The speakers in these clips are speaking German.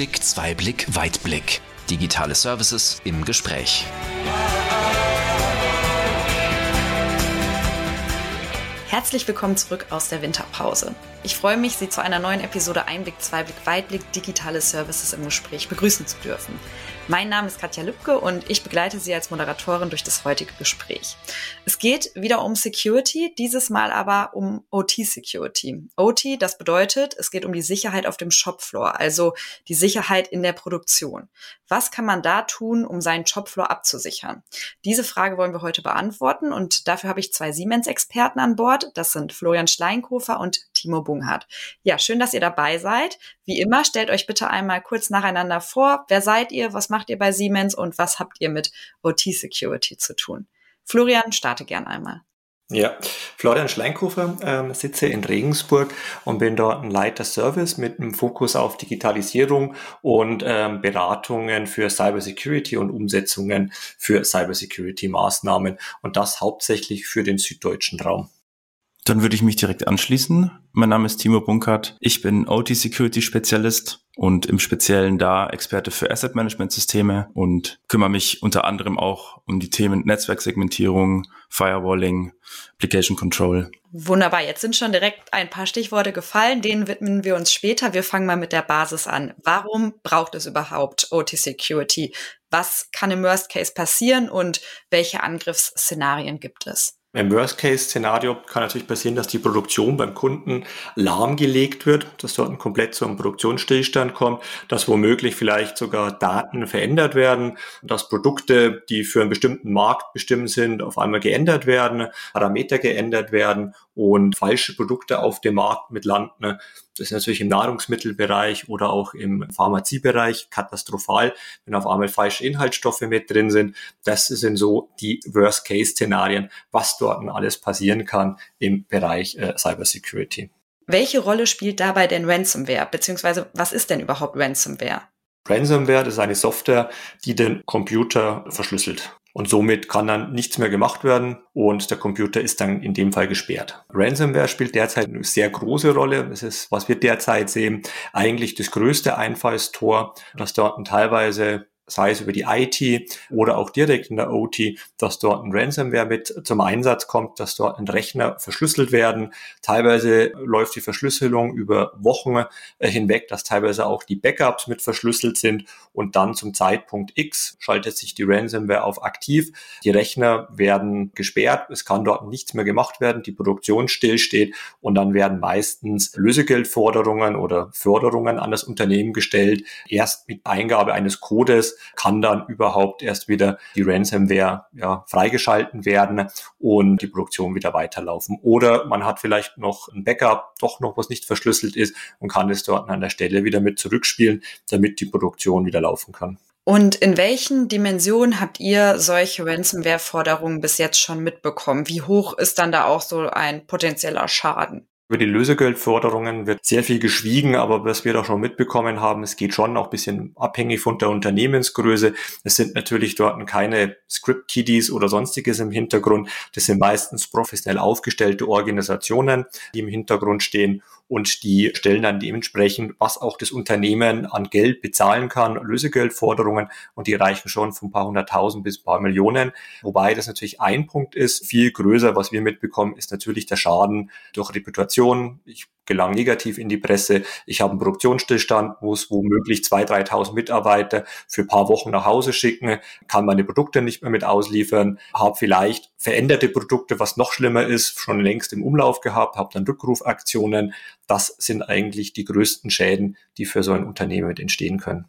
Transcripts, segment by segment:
Einblick, Zweiblick, Weitblick. Digitale Services im Gespräch. Herzlich willkommen zurück aus der Winterpause. Ich freue mich, Sie zu einer neuen Episode Einblick, Zweiblick, Weitblick, digitale Services im Gespräch begrüßen zu dürfen. Mein Name ist Katja Lübke und ich begleite Sie als Moderatorin durch das heutige Gespräch. Es geht wieder um Security, dieses Mal aber um OT-Security. OT, das bedeutet, es geht um die Sicherheit auf dem Shopfloor, also die Sicherheit in der Produktion. Was kann man da tun, um seinen Shopfloor abzusichern? Diese Frage wollen wir heute beantworten und dafür habe ich zwei Siemens-Experten an Bord. Das sind Florian Schleinkofer und Timo Bunghardt. Ja, schön, dass ihr dabei seid. Wie immer, stellt euch bitte einmal kurz nacheinander vor. Wer seid ihr? Was macht ihr bei Siemens? Und was habt ihr mit OT-Security zu tun? Florian, starte gern einmal. Ja, Florian Schleinkofer, ähm, sitze in Regensburg und bin dort ein Leiter Service mit einem Fokus auf Digitalisierung und ähm, Beratungen für Cybersecurity und Umsetzungen für Cybersecurity Maßnahmen und das hauptsächlich für den süddeutschen Raum. Dann würde ich mich direkt anschließen. Mein Name ist Timo Bunkert. Ich bin OT-Security-Spezialist und im Speziellen da Experte für Asset Management Systeme und kümmere mich unter anderem auch um die Themen Netzwerksegmentierung, Firewalling, Application Control. Wunderbar, jetzt sind schon direkt ein paar Stichworte gefallen, denen widmen wir uns später. Wir fangen mal mit der Basis an. Warum braucht es überhaupt OT Security? Was kann im Worst Case passieren und welche Angriffsszenarien gibt es? Im Worst-Case-Szenario kann natürlich passieren, dass die Produktion beim Kunden lahmgelegt wird, dass dort ein komplett zum Produktionsstillstand kommt, dass womöglich vielleicht sogar Daten verändert werden, dass Produkte, die für einen bestimmten Markt bestimmt sind, auf einmal geändert werden, Parameter geändert werden und falsche Produkte auf dem Markt mit landen. Das ist natürlich im Nahrungsmittelbereich oder auch im Pharmaziebereich katastrophal, wenn auf einmal falsche Inhaltsstoffe mit drin sind. Das sind so die Worst-Case-Szenarien, was dort alles passieren kann im Bereich äh, Cybersecurity. Welche Rolle spielt dabei denn Ransomware? Beziehungsweise was ist denn überhaupt Ransomware? Ransomware ist eine Software, die den Computer verschlüsselt. Und somit kann dann nichts mehr gemacht werden und der Computer ist dann in dem Fall gesperrt. Ransomware spielt derzeit eine sehr große Rolle. Das ist, was wir derzeit sehen, eigentlich das größte Einfallstor, das dort teilweise sei es über die IT oder auch direkt in der OT, dass dort ein Ransomware mit zum Einsatz kommt, dass dort ein Rechner verschlüsselt werden. Teilweise läuft die Verschlüsselung über Wochen äh, hinweg, dass teilweise auch die Backups mit verschlüsselt sind und dann zum Zeitpunkt X schaltet sich die Ransomware auf aktiv. Die Rechner werden gesperrt, es kann dort nichts mehr gemacht werden, die Produktion stillsteht und dann werden meistens Lösegeldforderungen oder Förderungen an das Unternehmen gestellt. Erst mit Eingabe eines Codes kann dann überhaupt erst wieder die Ransomware ja, freigeschalten werden und die Produktion wieder weiterlaufen. Oder man hat vielleicht noch ein Backup, doch noch was nicht verschlüsselt ist und kann es dort an der Stelle wieder mit zurückspielen, damit die Produktion wieder laufen kann. Und in welchen Dimensionen habt ihr solche Ransomware-Forderungen bis jetzt schon mitbekommen? Wie hoch ist dann da auch so ein potenzieller Schaden? Über die Lösegeldforderungen wird sehr viel geschwiegen, aber was wir doch schon mitbekommen haben, es geht schon auch ein bisschen abhängig von der Unternehmensgröße. Es sind natürlich dort keine Script-TDs oder sonstiges im Hintergrund. Das sind meistens professionell aufgestellte Organisationen, die im Hintergrund stehen und die stellen dann dementsprechend, was auch das Unternehmen an Geld bezahlen kann, Lösegeldforderungen und die reichen schon von ein paar hunderttausend bis ein paar Millionen. Wobei das natürlich ein Punkt ist, viel größer, was wir mitbekommen, ist natürlich der Schaden durch Reputation. Ich gelang negativ in die Presse. Ich habe einen Produktionsstillstand, muss womöglich 2.000, 3.000 Mitarbeiter für ein paar Wochen nach Hause schicken, kann meine Produkte nicht mehr mit ausliefern, habe vielleicht veränderte Produkte, was noch schlimmer ist, schon längst im Umlauf gehabt, habe dann Rückrufaktionen. Das sind eigentlich die größten Schäden, die für so ein Unternehmen mit entstehen können.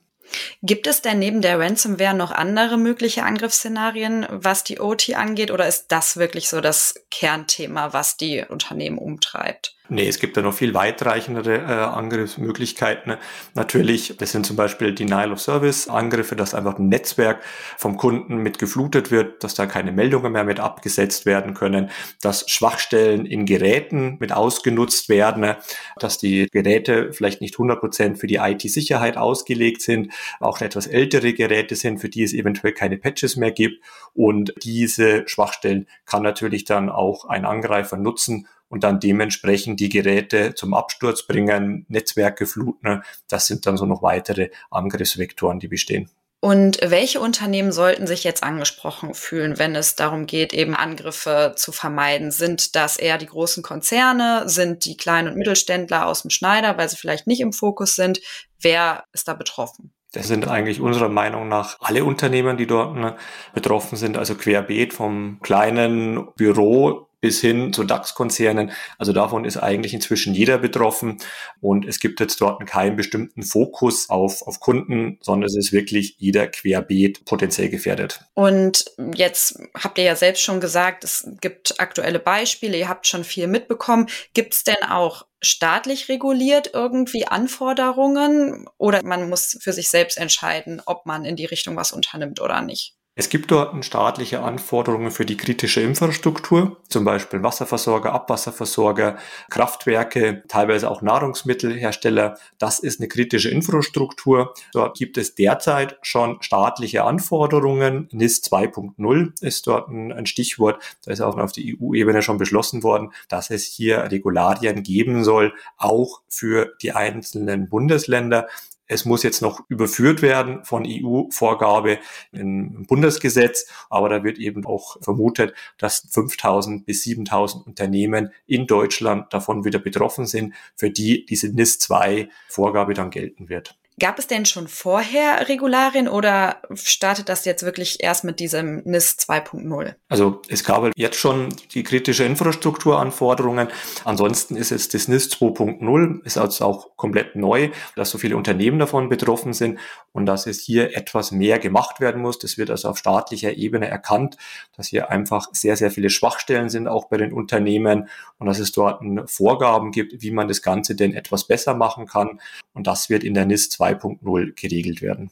Gibt es denn neben der Ransomware noch andere mögliche Angriffsszenarien, was die OT angeht, oder ist das wirklich so das Kernthema, was die Unternehmen umtreibt? Nee, es gibt da noch viel weitreichendere äh, Angriffsmöglichkeiten. Natürlich, das sind zum Beispiel Denial of Service Angriffe, dass einfach ein Netzwerk vom Kunden mit geflutet wird, dass da keine Meldungen mehr mit abgesetzt werden können, dass Schwachstellen in Geräten mit ausgenutzt werden, dass die Geräte vielleicht nicht 100 Prozent für die IT-Sicherheit ausgelegt sind, auch etwas ältere Geräte sind, für die es eventuell keine Patches mehr gibt. Und diese Schwachstellen kann natürlich dann auch ein Angreifer nutzen, und dann dementsprechend die Geräte zum Absturz bringen, Netzwerke fluten. Das sind dann so noch weitere Angriffsvektoren, die bestehen. Und welche Unternehmen sollten sich jetzt angesprochen fühlen, wenn es darum geht, eben Angriffe zu vermeiden? Sind das eher die großen Konzerne? Sind die kleinen und Mittelständler aus dem Schneider, weil sie vielleicht nicht im Fokus sind? Wer ist da betroffen? Das sind eigentlich unserer Meinung nach alle Unternehmen, die dort ne, betroffen sind, also querbeet vom kleinen Büro bis hin zu DAX-Konzernen. Also davon ist eigentlich inzwischen jeder betroffen. Und es gibt jetzt dort keinen bestimmten Fokus auf, auf Kunden, sondern es ist wirklich jeder querbeet potenziell gefährdet. Und jetzt habt ihr ja selbst schon gesagt, es gibt aktuelle Beispiele, ihr habt schon viel mitbekommen. Gibt es denn auch staatlich reguliert irgendwie Anforderungen oder man muss für sich selbst entscheiden, ob man in die Richtung was unternimmt oder nicht? Es gibt dort staatliche Anforderungen für die kritische Infrastruktur, zum Beispiel Wasserversorger, Abwasserversorger, Kraftwerke, teilweise auch Nahrungsmittelhersteller. Das ist eine kritische Infrastruktur. Dort gibt es derzeit schon staatliche Anforderungen. NIS 2.0 ist dort ein, Stichwort. Da ist auch auf der EU-Ebene schon beschlossen worden, dass es hier Regularien geben soll, auch für die einzelnen Bundesländer. Es muss jetzt noch überführt werden von EU-Vorgabe in Bundesgesetz, aber da wird eben auch vermutet, dass 5000 bis 7000 Unternehmen in Deutschland davon wieder betroffen sind, für die diese NIS-2-Vorgabe dann gelten wird. Gab es denn schon vorher Regularien oder startet das jetzt wirklich erst mit diesem NIS 2.0? Also es gab jetzt schon die kritische Infrastrukturanforderungen. Ansonsten ist jetzt das NIS 2.0 ist also auch komplett neu, dass so viele Unternehmen davon betroffen sind und dass es hier etwas mehr gemacht werden muss. Das wird also auf staatlicher Ebene erkannt, dass hier einfach sehr, sehr viele Schwachstellen sind, auch bei den Unternehmen und dass es dort Vorgaben gibt, wie man das Ganze denn etwas besser machen kann. Und das wird in der NIS 2 2.0 geregelt werden.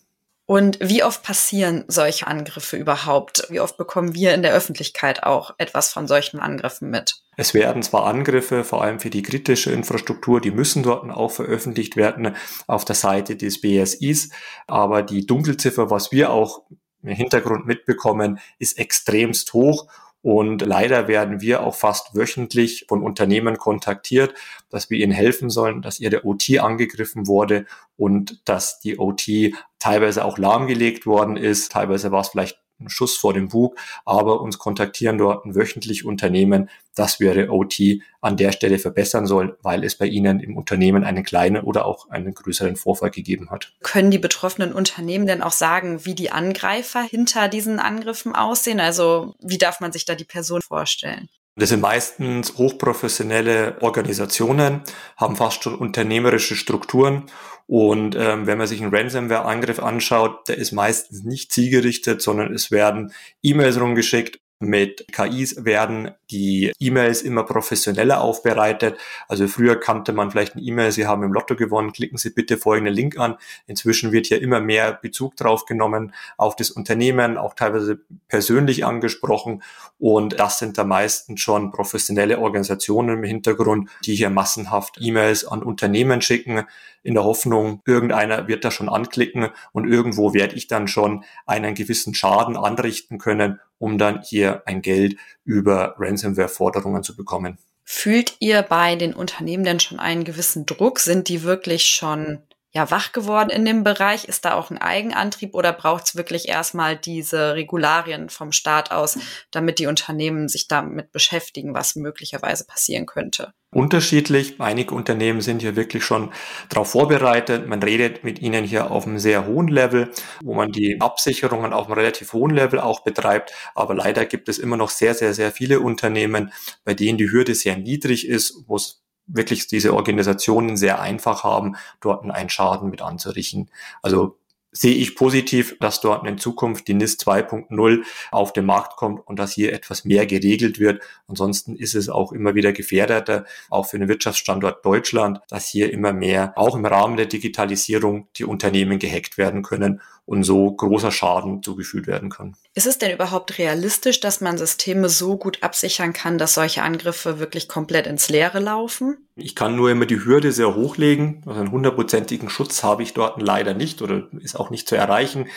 Und wie oft passieren solche Angriffe überhaupt? Wie oft bekommen wir in der Öffentlichkeit auch etwas von solchen Angriffen mit? Es werden zwar Angriffe, vor allem für die kritische Infrastruktur, die müssen dort auch veröffentlicht werden auf der Seite des BSIs, aber die Dunkelziffer, was wir auch im Hintergrund mitbekommen, ist extremst hoch und leider werden wir auch fast wöchentlich von Unternehmen kontaktiert, dass wir ihnen helfen sollen, dass ihre OT angegriffen wurde und dass die OT teilweise auch lahmgelegt worden ist. Teilweise war es vielleicht ein Schuss vor dem Bug, aber uns kontaktieren dort wöchentlich Unternehmen, dass wir ihre OT an der Stelle verbessern sollen, weil es bei ihnen im Unternehmen einen kleinen oder auch einen größeren Vorfall gegeben hat. Können die betroffenen Unternehmen denn auch sagen, wie die Angreifer hinter diesen Angriffen aussehen? Also wie darf man sich da die Person vorstellen? Das sind meistens hochprofessionelle Organisationen, haben fast schon unternehmerische Strukturen. Und ähm, wenn man sich einen Ransomware-Angriff anschaut, der ist meistens nicht zielgerichtet, sondern es werden E-Mails rumgeschickt mit KIs werden die E-Mails immer professioneller aufbereitet. Also früher kannte man vielleicht eine E-Mail, Sie haben im Lotto gewonnen, klicken Sie bitte folgenden Link an. Inzwischen wird hier immer mehr Bezug drauf genommen auf das Unternehmen, auch teilweise persönlich angesprochen. Und das sind da meistens schon professionelle Organisationen im Hintergrund, die hier massenhaft E-Mails an Unternehmen schicken, in der Hoffnung, irgendeiner wird da schon anklicken und irgendwo werde ich dann schon einen gewissen Schaden anrichten können um dann hier ein Geld über Ransomware-Forderungen zu bekommen. Fühlt ihr bei den Unternehmen denn schon einen gewissen Druck? Sind die wirklich schon ja wach geworden in dem Bereich? Ist da auch ein Eigenantrieb oder braucht es wirklich erstmal diese Regularien vom Staat aus, damit die Unternehmen sich damit beschäftigen, was möglicherweise passieren könnte? Unterschiedlich. Einige Unternehmen sind hier wirklich schon darauf vorbereitet. Man redet mit ihnen hier auf einem sehr hohen Level, wo man die Absicherungen auf einem relativ hohen Level auch betreibt. Aber leider gibt es immer noch sehr, sehr, sehr viele Unternehmen, bei denen die Hürde sehr niedrig ist, wo es wirklich diese Organisationen sehr einfach haben, dort einen Schaden mit anzurichten. Also sehe ich positiv, dass dort in Zukunft die NIS 2.0 auf den Markt kommt und dass hier etwas mehr geregelt wird. Ansonsten ist es auch immer wieder gefährdeter, auch für den Wirtschaftsstandort Deutschland, dass hier immer mehr, auch im Rahmen der Digitalisierung, die Unternehmen gehackt werden können und so großer Schaden zugefügt werden kann. Ist es denn überhaupt realistisch, dass man Systeme so gut absichern kann, dass solche Angriffe wirklich komplett ins Leere laufen? Ich kann nur immer die Hürde sehr hochlegen. Also einen hundertprozentigen Schutz habe ich dort leider nicht oder ist auch nicht zu erreichen.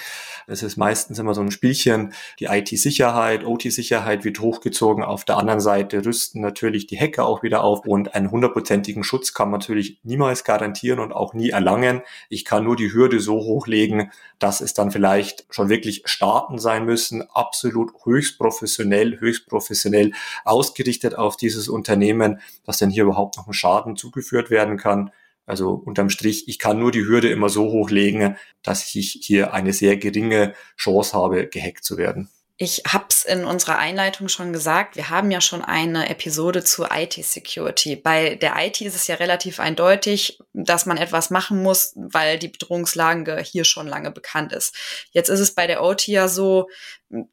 Es ist meistens immer so ein Spielchen. Die IT-Sicherheit, OT-Sicherheit wird hochgezogen. Auf der anderen Seite rüsten natürlich die Hacker auch wieder auf und einen hundertprozentigen Schutz kann man natürlich niemals garantieren und auch nie erlangen. Ich kann nur die Hürde so hochlegen, dass es dann vielleicht schon wirklich Staaten sein müssen, absolut höchst professionell, höchst professionell ausgerichtet auf dieses Unternehmen, dass denn hier überhaupt noch ein Schaden zugeführt werden kann. Also unterm Strich, ich kann nur die Hürde immer so hochlegen, dass ich hier eine sehr geringe Chance habe, gehackt zu werden. Ich in unserer Einleitung schon gesagt, wir haben ja schon eine Episode zu IT-Security. Bei der IT ist es ja relativ eindeutig, dass man etwas machen muss, weil die Bedrohungslage hier schon lange bekannt ist. Jetzt ist es bei der OT ja so,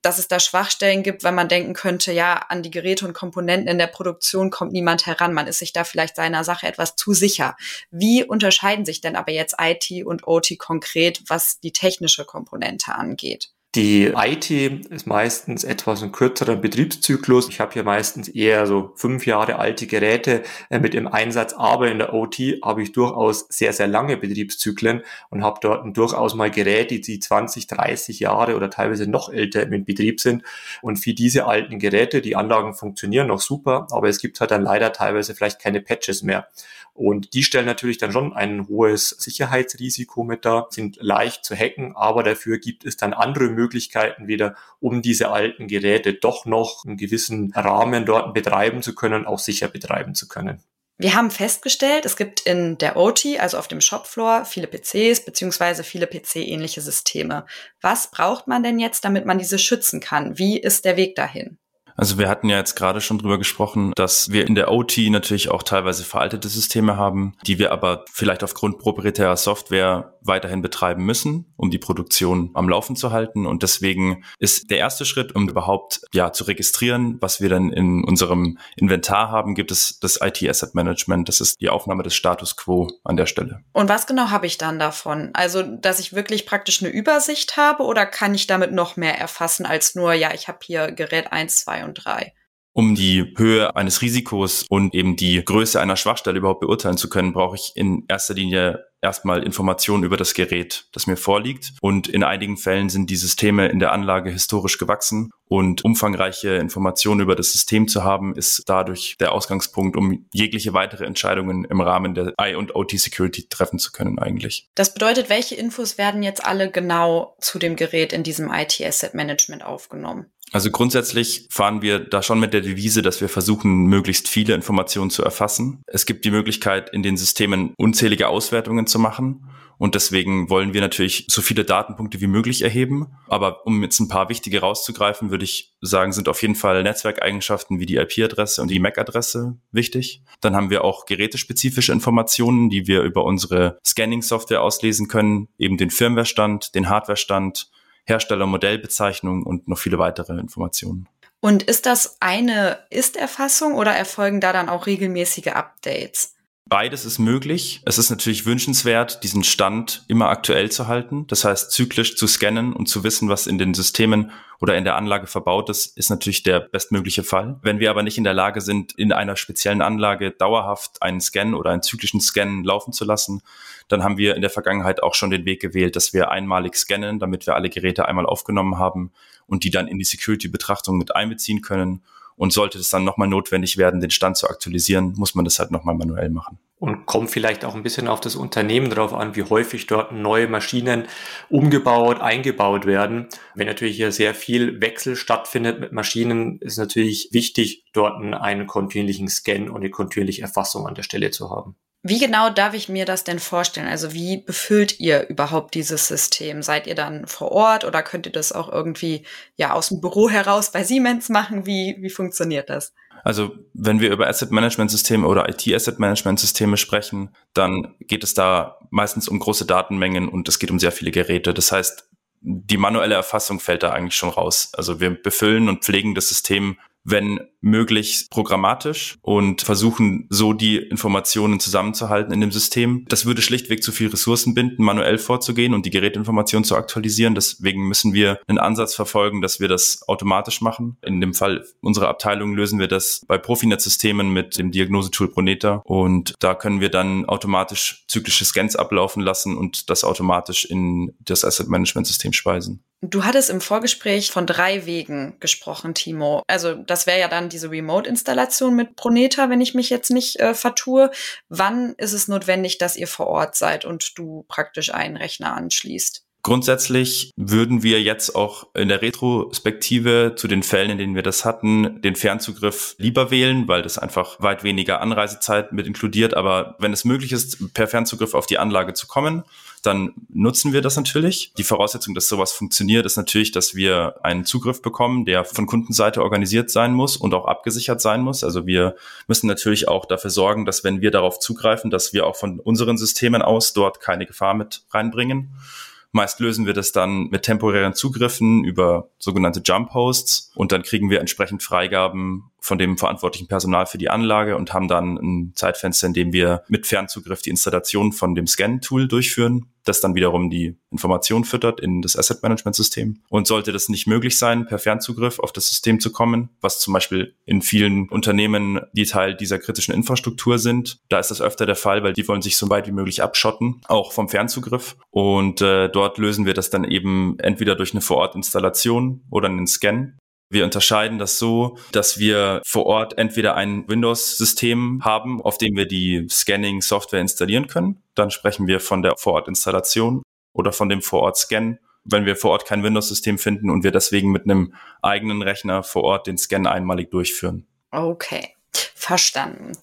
dass es da Schwachstellen gibt, weil man denken könnte, ja, an die Geräte und Komponenten in der Produktion kommt niemand heran. Man ist sich da vielleicht seiner Sache etwas zu sicher. Wie unterscheiden sich denn aber jetzt IT und OT konkret, was die technische Komponente angeht? Die IT ist meistens etwas ein kürzerer Betriebszyklus. Ich habe hier meistens eher so fünf Jahre alte Geräte äh, mit im Einsatz, aber in der OT habe ich durchaus sehr, sehr lange Betriebszyklen und habe dort durchaus mal Geräte, die 20, 30 Jahre oder teilweise noch älter im Betrieb sind. Und für diese alten Geräte, die Anlagen funktionieren noch super, aber es gibt halt dann leider teilweise vielleicht keine Patches mehr. Und die stellen natürlich dann schon ein hohes Sicherheitsrisiko mit dar, sind leicht zu hacken, aber dafür gibt es dann andere Möglichkeiten wieder, um diese alten Geräte doch noch einen gewissen Rahmen dort betreiben zu können, auch sicher betreiben zu können. Wir haben festgestellt, es gibt in der OT, also auf dem Shopfloor, viele PCs beziehungsweise viele PC-ähnliche Systeme. Was braucht man denn jetzt, damit man diese schützen kann? Wie ist der Weg dahin? Also wir hatten ja jetzt gerade schon drüber gesprochen, dass wir in der OT natürlich auch teilweise veraltete Systeme haben, die wir aber vielleicht aufgrund proprietärer Software weiterhin betreiben müssen, um die Produktion am Laufen zu halten. Und deswegen ist der erste Schritt, um überhaupt ja zu registrieren, was wir dann in unserem Inventar haben, gibt es das IT Asset Management. Das ist die Aufnahme des Status Quo an der Stelle. Und was genau habe ich dann davon? Also, dass ich wirklich praktisch eine Übersicht habe oder kann ich damit noch mehr erfassen als nur, ja, ich habe hier Gerät 1, 2 und und 3. Um die Höhe eines Risikos und eben die Größe einer Schwachstelle überhaupt beurteilen zu können, brauche ich in erster Linie erstmal Informationen über das Gerät, das mir vorliegt. Und in einigen Fällen sind die Systeme in der Anlage historisch gewachsen und umfangreiche Informationen über das System zu haben, ist dadurch der Ausgangspunkt, um jegliche weitere Entscheidungen im Rahmen der I- und OT-Security treffen zu können eigentlich. Das bedeutet, welche Infos werden jetzt alle genau zu dem Gerät in diesem IT-Asset-Management aufgenommen? Also grundsätzlich fahren wir da schon mit der Devise, dass wir versuchen, möglichst viele Informationen zu erfassen. Es gibt die Möglichkeit, in den Systemen unzählige Auswertungen zu machen. Und deswegen wollen wir natürlich so viele Datenpunkte wie möglich erheben. Aber um jetzt ein paar wichtige rauszugreifen, würde ich sagen, sind auf jeden Fall Netzwerkeigenschaften wie die IP-Adresse und die MAC-Adresse wichtig. Dann haben wir auch gerätespezifische Informationen, die wir über unsere Scanning-Software auslesen können, eben den Firmwarestand, den Hardwarestand, Hersteller, Modellbezeichnung und noch viele weitere Informationen. Und ist das eine Ist-Erfassung oder erfolgen da dann auch regelmäßige Updates? Beides ist möglich. Es ist natürlich wünschenswert, diesen Stand immer aktuell zu halten. Das heißt, zyklisch zu scannen und zu wissen, was in den Systemen oder in der Anlage verbaut ist, ist natürlich der bestmögliche Fall. Wenn wir aber nicht in der Lage sind, in einer speziellen Anlage dauerhaft einen Scan oder einen zyklischen Scan laufen zu lassen, dann haben wir in der Vergangenheit auch schon den Weg gewählt, dass wir einmalig scannen, damit wir alle Geräte einmal aufgenommen haben und die dann in die Security-Betrachtung mit einbeziehen können und sollte es dann nochmal notwendig werden, den Stand zu aktualisieren, muss man das halt nochmal manuell machen. Und kommt vielleicht auch ein bisschen auf das Unternehmen drauf an, wie häufig dort neue Maschinen umgebaut, eingebaut werden. Wenn natürlich hier sehr viel Wechsel stattfindet mit Maschinen, ist natürlich wichtig, dort einen kontinuierlichen Scan und eine kontinuierliche Erfassung an der Stelle zu haben. Wie genau darf ich mir das denn vorstellen? Also wie befüllt ihr überhaupt dieses System? Seid ihr dann vor Ort oder könnt ihr das auch irgendwie ja aus dem Büro heraus bei Siemens machen? Wie, wie funktioniert das? Also wenn wir über Asset Management Systeme oder IT Asset Management Systeme sprechen, dann geht es da meistens um große Datenmengen und es geht um sehr viele Geräte. Das heißt, die manuelle Erfassung fällt da eigentlich schon raus. Also wir befüllen und pflegen das System wenn möglich programmatisch und versuchen so die Informationen zusammenzuhalten in dem System. Das würde schlichtweg zu viel Ressourcen binden, manuell vorzugehen und die Gerätinformationen zu aktualisieren. Deswegen müssen wir einen Ansatz verfolgen, dass wir das automatisch machen. In dem Fall unserer Abteilung lösen wir das bei Profinet-Systemen mit dem Diagnosetool Proneta und da können wir dann automatisch zyklische Scans ablaufen lassen und das automatisch in das Asset Management System speisen. Du hattest im Vorgespräch von drei Wegen gesprochen, Timo. Also das wäre ja dann diese Remote-Installation mit Proneta, wenn ich mich jetzt nicht äh, vertue. Wann ist es notwendig, dass ihr vor Ort seid und du praktisch einen Rechner anschließt? Grundsätzlich würden wir jetzt auch in der Retrospektive zu den Fällen, in denen wir das hatten, den Fernzugriff lieber wählen, weil das einfach weit weniger Anreisezeit mit inkludiert. Aber wenn es möglich ist, per Fernzugriff auf die Anlage zu kommen, dann nutzen wir das natürlich. Die Voraussetzung, dass sowas funktioniert, ist natürlich, dass wir einen Zugriff bekommen, der von Kundenseite organisiert sein muss und auch abgesichert sein muss. Also wir müssen natürlich auch dafür sorgen, dass wenn wir darauf zugreifen, dass wir auch von unseren Systemen aus dort keine Gefahr mit reinbringen. Meist lösen wir das dann mit temporären Zugriffen über sogenannte Jump Hosts und dann kriegen wir entsprechend Freigaben von dem verantwortlichen Personal für die Anlage und haben dann ein Zeitfenster, in dem wir mit Fernzugriff die Installation von dem Scan-Tool durchführen, das dann wiederum die Information füttert in das Asset Management System. Und sollte das nicht möglich sein, per Fernzugriff auf das System zu kommen, was zum Beispiel in vielen Unternehmen, die Teil dieser kritischen Infrastruktur sind, da ist das öfter der Fall, weil die wollen sich so weit wie möglich abschotten, auch vom Fernzugriff. Und äh, dort lösen wir das dann eben entweder durch eine Vorortinstallation oder einen Scan wir unterscheiden das so, dass wir vor Ort entweder ein Windows-System haben, auf dem wir die Scanning-Software installieren können. Dann sprechen wir von der Vorort-Installation oder von dem Vorort-Scan. Wenn wir vor Ort kein Windows-System finden und wir deswegen mit einem eigenen Rechner vor Ort den Scan einmalig durchführen. Okay, verstanden.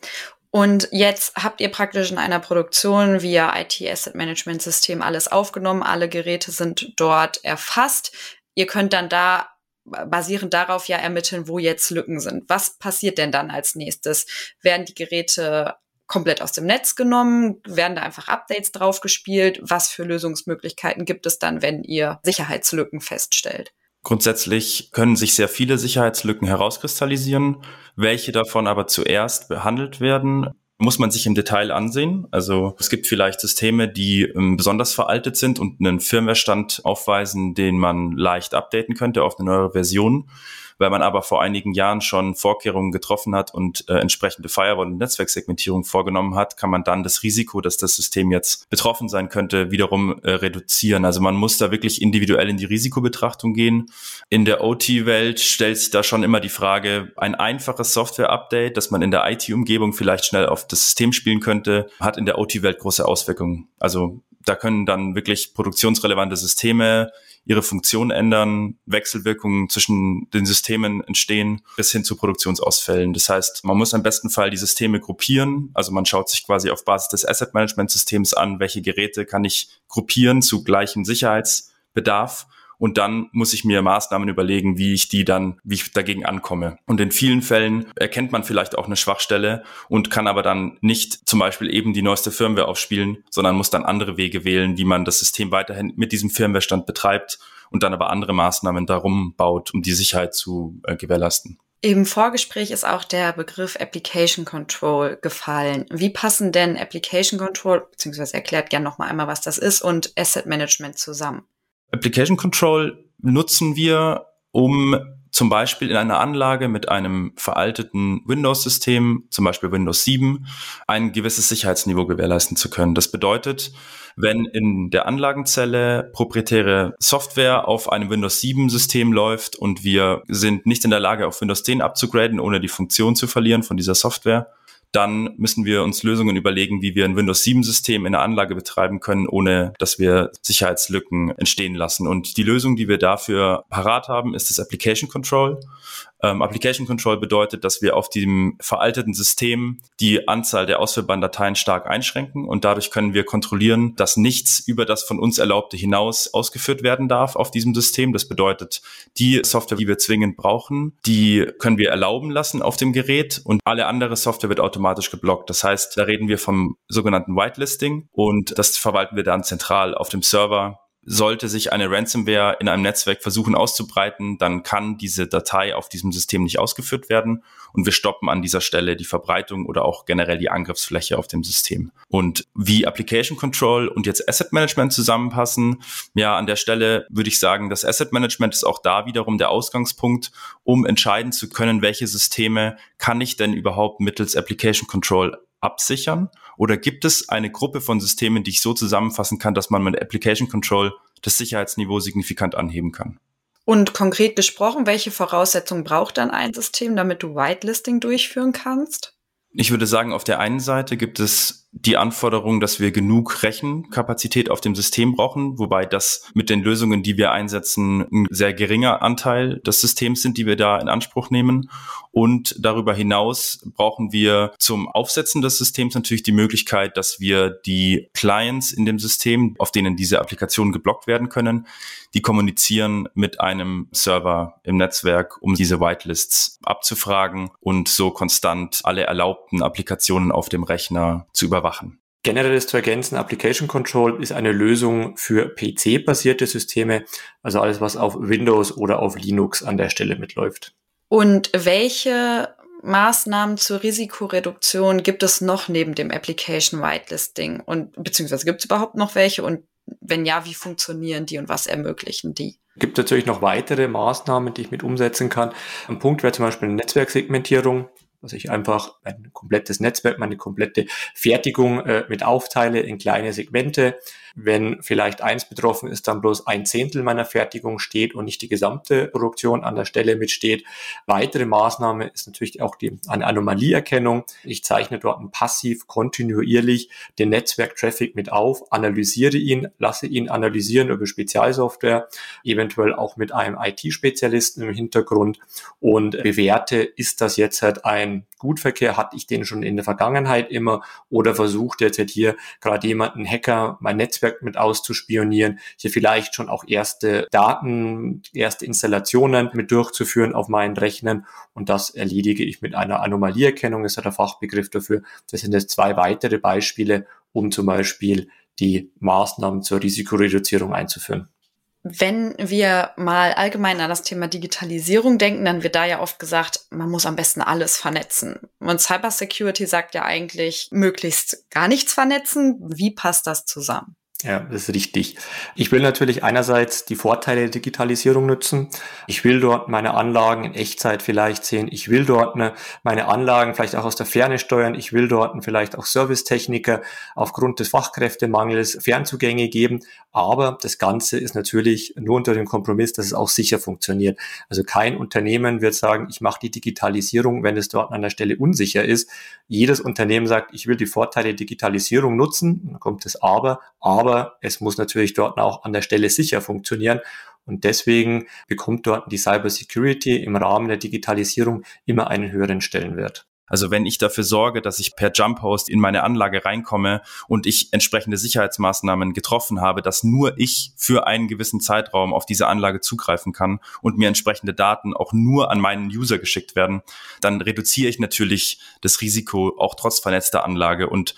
Und jetzt habt ihr praktisch in einer Produktion via IT Asset Management System alles aufgenommen. Alle Geräte sind dort erfasst. Ihr könnt dann da basierend darauf ja ermitteln, wo jetzt Lücken sind. Was passiert denn dann als nächstes? Werden die Geräte komplett aus dem Netz genommen? Werden da einfach Updates draufgespielt? Was für Lösungsmöglichkeiten gibt es dann, wenn ihr Sicherheitslücken feststellt? Grundsätzlich können sich sehr viele Sicherheitslücken herauskristallisieren. Welche davon aber zuerst behandelt werden, muss man sich im Detail ansehen. Also es gibt vielleicht Systeme, die ähm, besonders veraltet sind und einen Firmwarestand aufweisen, den man leicht updaten könnte auf eine neuere Version weil man aber vor einigen Jahren schon Vorkehrungen getroffen hat und äh, entsprechende Firewall- und Netzwerksegmentierung vorgenommen hat, kann man dann das Risiko, dass das System jetzt betroffen sein könnte, wiederum äh, reduzieren. Also man muss da wirklich individuell in die Risikobetrachtung gehen. In der OT-Welt stellt sich da schon immer die Frage, ein einfaches Software-Update, das man in der IT-Umgebung vielleicht schnell auf das System spielen könnte, hat in der OT-Welt große Auswirkungen. Also da können dann wirklich produktionsrelevante Systeme ihre Funktion ändern, Wechselwirkungen zwischen den Systemen entstehen, bis hin zu Produktionsausfällen. Das heißt, man muss im besten Fall die Systeme gruppieren. Also man schaut sich quasi auf Basis des Asset Management Systems an, welche Geräte kann ich gruppieren zu gleichem Sicherheitsbedarf und dann muss ich mir Maßnahmen überlegen, wie ich die dann, wie ich dagegen ankomme. Und in vielen Fällen erkennt man vielleicht auch eine Schwachstelle und kann aber dann nicht zum Beispiel eben die neueste Firmware aufspielen, sondern muss dann andere Wege wählen, wie man das System weiterhin mit diesem Firmwarestand betreibt und dann aber andere Maßnahmen darum baut, um die Sicherheit zu äh, gewährleisten. Im Vorgespräch ist auch der Begriff Application Control gefallen. Wie passen denn Application Control, beziehungsweise erklärt gern noch mal einmal, was das ist, und Asset Management zusammen? Application Control nutzen wir, um zum Beispiel in einer Anlage mit einem veralteten Windows-System, zum Beispiel Windows 7, ein gewisses Sicherheitsniveau gewährleisten zu können. Das bedeutet, wenn in der Anlagenzelle proprietäre Software auf einem Windows 7 System läuft und wir sind nicht in der Lage, auf Windows 10 abzugraden, ohne die Funktion zu verlieren von dieser Software, dann müssen wir uns Lösungen überlegen, wie wir ein Windows 7 System in der Anlage betreiben können, ohne dass wir Sicherheitslücken entstehen lassen. Und die Lösung, die wir dafür parat haben, ist das Application Control. Ähm, Application Control bedeutet, dass wir auf dem veralteten System die Anzahl der ausführbaren Dateien stark einschränken und dadurch können wir kontrollieren, dass nichts über das von uns Erlaubte hinaus ausgeführt werden darf auf diesem System. Das bedeutet, die Software, die wir zwingend brauchen, die können wir erlauben lassen auf dem Gerät und alle andere Software wird automatisch geblockt. Das heißt, da reden wir vom sogenannten Whitelisting und das verwalten wir dann zentral auf dem Server sollte sich eine Ransomware in einem Netzwerk versuchen auszubreiten, dann kann diese Datei auf diesem System nicht ausgeführt werden und wir stoppen an dieser Stelle die Verbreitung oder auch generell die Angriffsfläche auf dem System. Und wie Application Control und jetzt Asset Management zusammenpassen, ja, an der Stelle würde ich sagen, das Asset Management ist auch da wiederum der Ausgangspunkt, um entscheiden zu können, welche Systeme kann ich denn überhaupt mittels Application Control absichern? Oder gibt es eine Gruppe von Systemen, die ich so zusammenfassen kann, dass man mit Application Control das Sicherheitsniveau signifikant anheben kann? Und konkret gesprochen, welche Voraussetzungen braucht dann ein System, damit du Whitelisting durchführen kannst? Ich würde sagen, auf der einen Seite gibt es die Anforderung, dass wir genug Rechenkapazität auf dem System brauchen, wobei das mit den Lösungen, die wir einsetzen, ein sehr geringer Anteil des Systems sind, die wir da in Anspruch nehmen. Und darüber hinaus brauchen wir zum Aufsetzen des Systems natürlich die Möglichkeit, dass wir die Clients in dem System, auf denen diese Applikationen geblockt werden können, die kommunizieren mit einem Server im Netzwerk, um diese Whitelists abzufragen und so konstant alle erlaubten Applikationen auf dem Rechner zu überwachen überwachen. Generell ist zu ergänzen, Application Control ist eine Lösung für PC-basierte Systeme, also alles, was auf Windows oder auf Linux an der Stelle mitläuft. Und welche Maßnahmen zur Risikoreduktion gibt es noch neben dem Application Whitelisting? Und beziehungsweise gibt es überhaupt noch welche? Und wenn ja, wie funktionieren die und was ermöglichen die? Gibt natürlich noch weitere Maßnahmen, die ich mit umsetzen kann. Ein Punkt wäre zum Beispiel eine Netzwerksegmentierung dass ich einfach mein komplettes Netzwerk, meine komplette Fertigung äh, mit aufteile in kleine Segmente. Wenn vielleicht eins betroffen ist, dann bloß ein Zehntel meiner Fertigung steht und nicht die gesamte Produktion an der Stelle mitsteht. Weitere Maßnahme ist natürlich auch die eine Anomalieerkennung. Ich zeichne dort passiv kontinuierlich den Netzwerktraffic mit auf, analysiere ihn, lasse ihn analysieren über Spezialsoftware, eventuell auch mit einem IT-Spezialisten im Hintergrund und bewerte, ist das jetzt halt ein Gutverkehr, hatte ich den schon in der Vergangenheit immer oder versucht jetzt hier gerade jemanden Hacker mein Netzwerk Netzwerk mit auszuspionieren, hier vielleicht schon auch erste Daten, erste Installationen mit durchzuführen auf meinen Rechnern und das erledige ich mit einer Anomalieerkennung, ist ja der Fachbegriff dafür. Das sind jetzt zwei weitere Beispiele, um zum Beispiel die Maßnahmen zur Risikoreduzierung einzuführen. Wenn wir mal allgemein an das Thema Digitalisierung denken, dann wird da ja oft gesagt, man muss am besten alles vernetzen. Und Cybersecurity sagt ja eigentlich, möglichst gar nichts vernetzen. Wie passt das zusammen? Ja, das ist richtig. Ich will natürlich einerseits die Vorteile der Digitalisierung nutzen. Ich will dort meine Anlagen in Echtzeit vielleicht sehen. Ich will dort eine, meine Anlagen vielleicht auch aus der Ferne steuern. Ich will dort vielleicht auch Servicetechniker aufgrund des Fachkräftemangels Fernzugänge geben. Aber das Ganze ist natürlich nur unter dem Kompromiss, dass es auch sicher funktioniert. Also kein Unternehmen wird sagen, ich mache die Digitalisierung, wenn es dort an der Stelle unsicher ist. Jedes Unternehmen sagt, ich will die Vorteile der Digitalisierung nutzen. Dann kommt das Aber. Aber aber es muss natürlich dort auch an der Stelle sicher funktionieren. Und deswegen bekommt dort die Cyber Security im Rahmen der Digitalisierung immer einen höheren Stellenwert. Also wenn ich dafür sorge, dass ich per Jump Host in meine Anlage reinkomme und ich entsprechende Sicherheitsmaßnahmen getroffen habe, dass nur ich für einen gewissen Zeitraum auf diese Anlage zugreifen kann und mir entsprechende Daten auch nur an meinen User geschickt werden, dann reduziere ich natürlich das Risiko auch trotz vernetzter Anlage und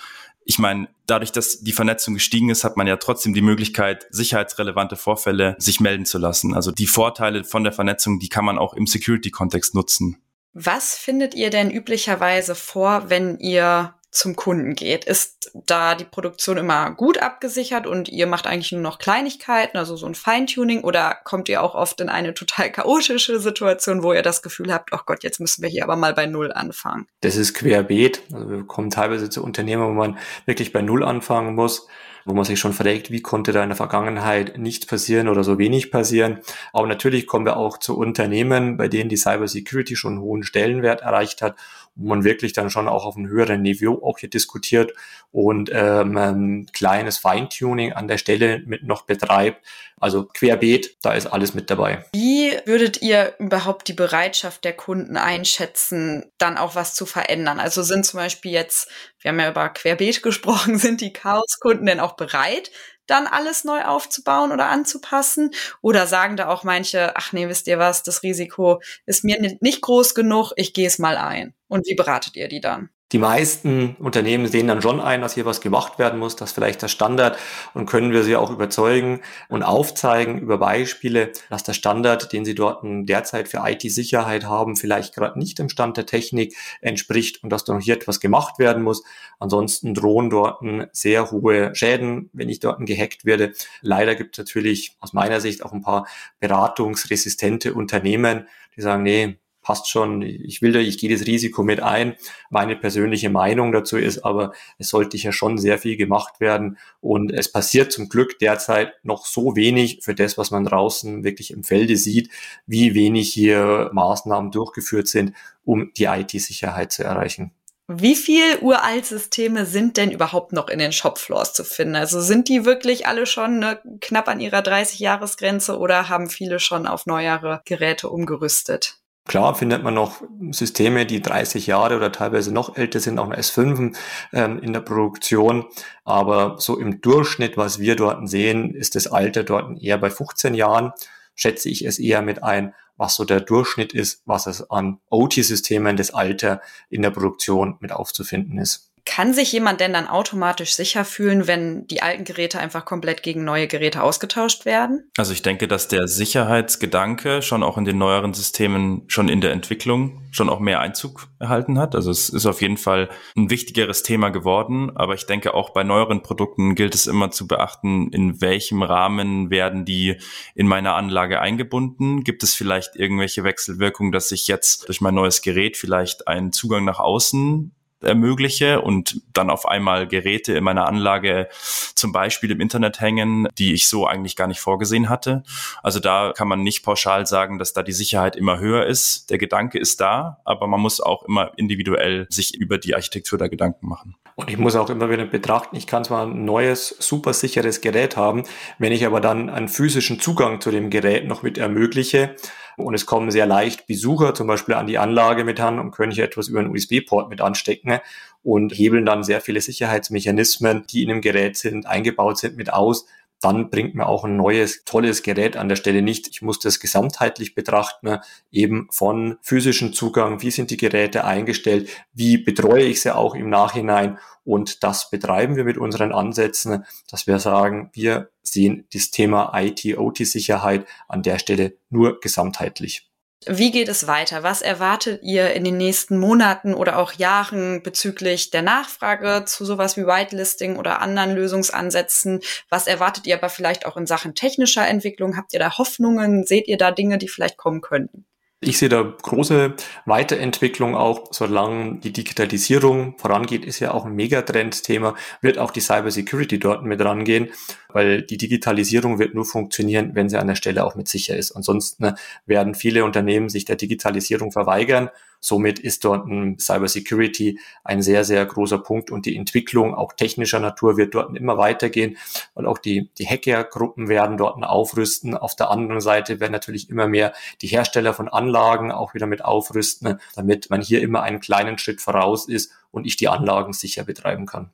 ich meine, dadurch, dass die Vernetzung gestiegen ist, hat man ja trotzdem die Möglichkeit, sicherheitsrelevante Vorfälle sich melden zu lassen. Also die Vorteile von der Vernetzung, die kann man auch im Security-Kontext nutzen. Was findet ihr denn üblicherweise vor, wenn ihr zum Kunden geht. Ist da die Produktion immer gut abgesichert und ihr macht eigentlich nur noch Kleinigkeiten, also so ein Feintuning, oder kommt ihr auch oft in eine total chaotische Situation, wo ihr das Gefühl habt, oh Gott, jetzt müssen wir hier aber mal bei Null anfangen? Das ist querbeet. Also wir kommen teilweise zu Unternehmen, wo man wirklich bei Null anfangen muss wo man sich schon fragt, wie konnte da in der Vergangenheit nichts passieren oder so wenig passieren. Aber natürlich kommen wir auch zu Unternehmen, bei denen die Cybersecurity schon einen hohen Stellenwert erreicht hat wo man wirklich dann schon auch auf einem höheren Niveau auch hier diskutiert und ähm, ein kleines Feintuning an der Stelle mit noch betreibt. Also querbeet, da ist alles mit dabei. Wie würdet ihr überhaupt die Bereitschaft der Kunden einschätzen, dann auch was zu verändern? Also sind zum Beispiel jetzt, wir haben ja über querbeet gesprochen, sind die Chaos-Kunden denn auch bereit, dann alles neu aufzubauen oder anzupassen? Oder sagen da auch manche, ach nee, wisst ihr was, das Risiko ist mir nicht groß genug, ich gehe es mal ein. Und wie beratet ihr die dann? Die meisten Unternehmen sehen dann schon ein, dass hier was gemacht werden muss, dass vielleicht der Standard und können wir sie auch überzeugen und aufzeigen über Beispiele, dass der Standard, den sie dort derzeit für IT-Sicherheit haben, vielleicht gerade nicht im Stand der Technik entspricht und dass da noch hier etwas gemacht werden muss. Ansonsten drohen dort sehr hohe Schäden, wenn ich dort gehackt werde. Leider gibt es natürlich aus meiner Sicht auch ein paar beratungsresistente Unternehmen, die sagen, nee, passt schon, ich will da, ich gehe das Risiko mit ein. Meine persönliche Meinung dazu ist aber, es sollte ja schon sehr viel gemacht werden und es passiert zum Glück derzeit noch so wenig für das, was man draußen wirklich im Felde sieht, wie wenig hier Maßnahmen durchgeführt sind, um die IT-Sicherheit zu erreichen. Wie viel Uraltsysteme sind denn überhaupt noch in den Shopfloors zu finden? Also sind die wirklich alle schon ne, knapp an ihrer 30-Jahres-Grenze oder haben viele schon auf neuere Geräte umgerüstet? Klar findet man noch Systeme, die 30 Jahre oder teilweise noch älter sind, auch noch S5 ähm, in der Produktion. Aber so im Durchschnitt, was wir dort sehen, ist das Alter dort eher bei 15 Jahren. Schätze ich es eher mit ein, was so der Durchschnitt ist, was es an OT-Systemen das Alter in der Produktion mit aufzufinden ist. Kann sich jemand denn dann automatisch sicher fühlen, wenn die alten Geräte einfach komplett gegen neue Geräte ausgetauscht werden? Also ich denke, dass der Sicherheitsgedanke schon auch in den neueren Systemen schon in der Entwicklung schon auch mehr Einzug erhalten hat. Also es ist auf jeden Fall ein wichtigeres Thema geworden. Aber ich denke auch bei neueren Produkten gilt es immer zu beachten, in welchem Rahmen werden die in meiner Anlage eingebunden? Gibt es vielleicht irgendwelche Wechselwirkungen, dass ich jetzt durch mein neues Gerät vielleicht einen Zugang nach außen ermögliche und dann auf einmal Geräte in meiner Anlage zum Beispiel im Internet hängen, die ich so eigentlich gar nicht vorgesehen hatte. Also da kann man nicht pauschal sagen, dass da die Sicherheit immer höher ist. Der Gedanke ist da, aber man muss auch immer individuell sich über die Architektur da Gedanken machen. Und ich muss auch immer wieder betrachten, ich kann zwar ein neues, super sicheres Gerät haben, wenn ich aber dann einen physischen Zugang zu dem Gerät noch mit ermögliche, und es kommen sehr leicht Besucher zum Beispiel an die Anlage mit an und können hier etwas über einen USB-Port mit anstecken und hebeln dann sehr viele Sicherheitsmechanismen, die in dem Gerät sind, eingebaut sind, mit aus dann bringt mir auch ein neues, tolles Gerät an der Stelle nicht. Ich muss das gesamtheitlich betrachten, eben von physischen Zugang, wie sind die Geräte eingestellt, wie betreue ich sie auch im Nachhinein und das betreiben wir mit unseren Ansätzen, dass wir sagen, wir sehen das Thema IT-OT-Sicherheit an der Stelle nur gesamtheitlich. Wie geht es weiter? Was erwartet ihr in den nächsten Monaten oder auch Jahren bezüglich der Nachfrage zu sowas wie Whitelisting oder anderen Lösungsansätzen? Was erwartet ihr aber vielleicht auch in Sachen technischer Entwicklung? Habt ihr da Hoffnungen? Seht ihr da Dinge, die vielleicht kommen könnten? Ich sehe da große Weiterentwicklung auch, solange die Digitalisierung vorangeht, ist ja auch ein Megatrend-Thema, wird auch die Cybersecurity dort mit rangehen, weil die Digitalisierung wird nur funktionieren, wenn sie an der Stelle auch mit sicher ist. Ansonsten ne, werden viele Unternehmen sich der Digitalisierung verweigern Somit ist dort ein Cybersecurity ein sehr, sehr großer Punkt und die Entwicklung auch technischer Natur wird dort immer weitergehen, weil auch die, die Hackergruppen werden dort aufrüsten. Auf der anderen Seite werden natürlich immer mehr die Hersteller von Anlagen auch wieder mit aufrüsten, damit man hier immer einen kleinen Schritt voraus ist und ich die Anlagen sicher betreiben kann.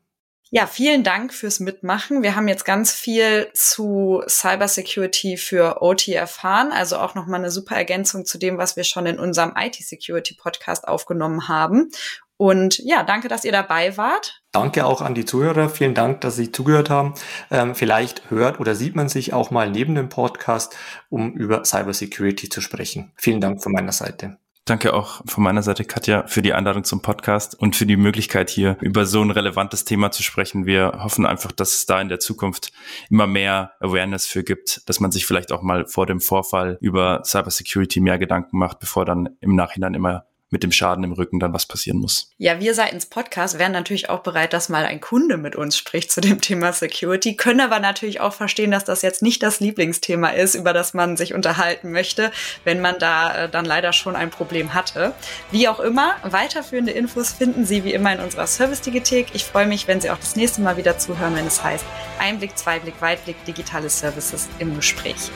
Ja, vielen Dank fürs Mitmachen. Wir haben jetzt ganz viel zu Cybersecurity für OT erfahren, also auch nochmal eine super Ergänzung zu dem, was wir schon in unserem IT-Security-Podcast aufgenommen haben. Und ja, danke, dass ihr dabei wart. Danke auch an die Zuhörer. Vielen Dank, dass Sie zugehört haben. Ähm, vielleicht hört oder sieht man sich auch mal neben dem Podcast, um über Cybersecurity zu sprechen. Vielen Dank von meiner Seite. Danke auch von meiner Seite, Katja, für die Einladung zum Podcast und für die Möglichkeit, hier über so ein relevantes Thema zu sprechen. Wir hoffen einfach, dass es da in der Zukunft immer mehr Awareness für gibt, dass man sich vielleicht auch mal vor dem Vorfall über Cybersecurity mehr Gedanken macht, bevor dann im Nachhinein immer mit dem Schaden im Rücken dann was passieren muss. Ja, wir seitens Podcast wären natürlich auch bereit, dass mal ein Kunde mit uns spricht zu dem Thema Security, können aber natürlich auch verstehen, dass das jetzt nicht das Lieblingsthema ist, über das man sich unterhalten möchte, wenn man da äh, dann leider schon ein Problem hatte. Wie auch immer, weiterführende Infos finden Sie wie immer in unserer Service-Digithek. Ich freue mich, wenn Sie auch das nächste Mal wieder zuhören, wenn es heißt Einblick, Zweiblick, Weitblick, digitale Services im Gespräch.